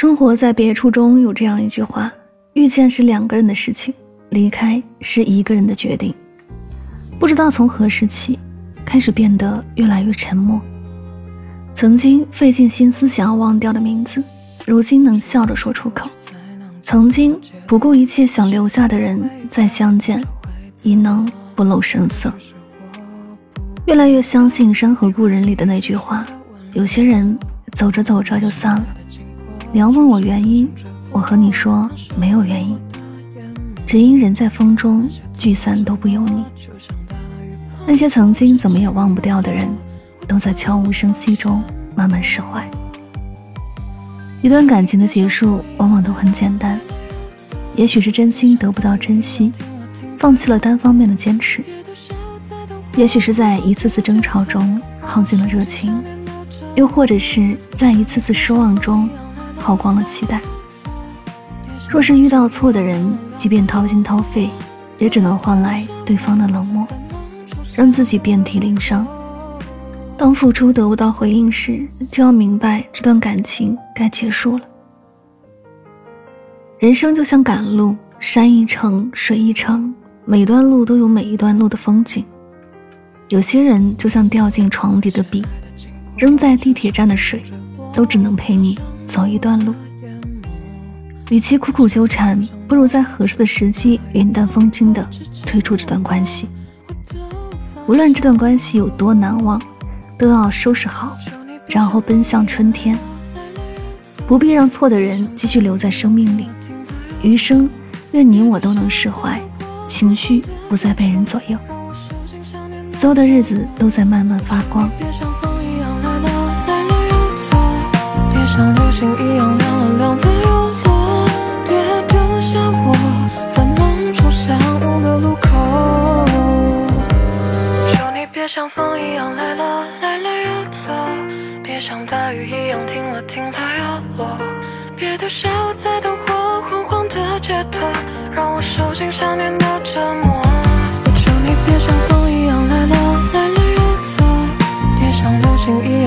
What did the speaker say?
生活在别处中有这样一句话：遇见是两个人的事情，离开是一个人的决定。不知道从何时起，开始变得越来越沉默。曾经费尽心思想要忘掉的名字，如今能笑着说出口。曾经不顾一切想留下的人，再相见，亦能不露声色。越来越相信《山河故人》里的那句话：有些人走着走着就散了。你要问我原因，我和你说没有原因，只因人在风中聚散都不由你。那些曾经怎么也忘不掉的人，都在悄无声息中慢慢释怀。一段感情的结束，往往都很简单，也许是真心得不到珍惜，放弃了单方面的坚持；也许是在一次次争吵中耗尽了热情，又或者是在一次次失望中。耗光了期待。若是遇到错的人，即便掏心掏肺，也只能换来对方的冷漠，让自己遍体鳞伤。当付出得不到回应时，就要明白这段感情该结束了。人生就像赶路，山一程，水一程，每段路都有每一段路的风景。有些人就像掉进床底的笔，扔在地铁站的水，都只能陪你。走一段路，与其苦苦纠缠，不如在合适的时机云淡风轻的退出这段关系。无论这段关系有多难忘，都要收拾好，然后奔向春天。不必让错的人继续留在生命里。余生，愿你我都能释怀，情绪不再被人左右。所有的日子都在慢慢发光。像流星一样亮了亮了又落别丢下我在梦中相拥的路口。求你别像风一样来了来了又走别像大雨一样停了停了又落别丢下我在灯火昏黄的街头让我受尽想念的折磨。我求你别像风一样来了来了又走别像流星一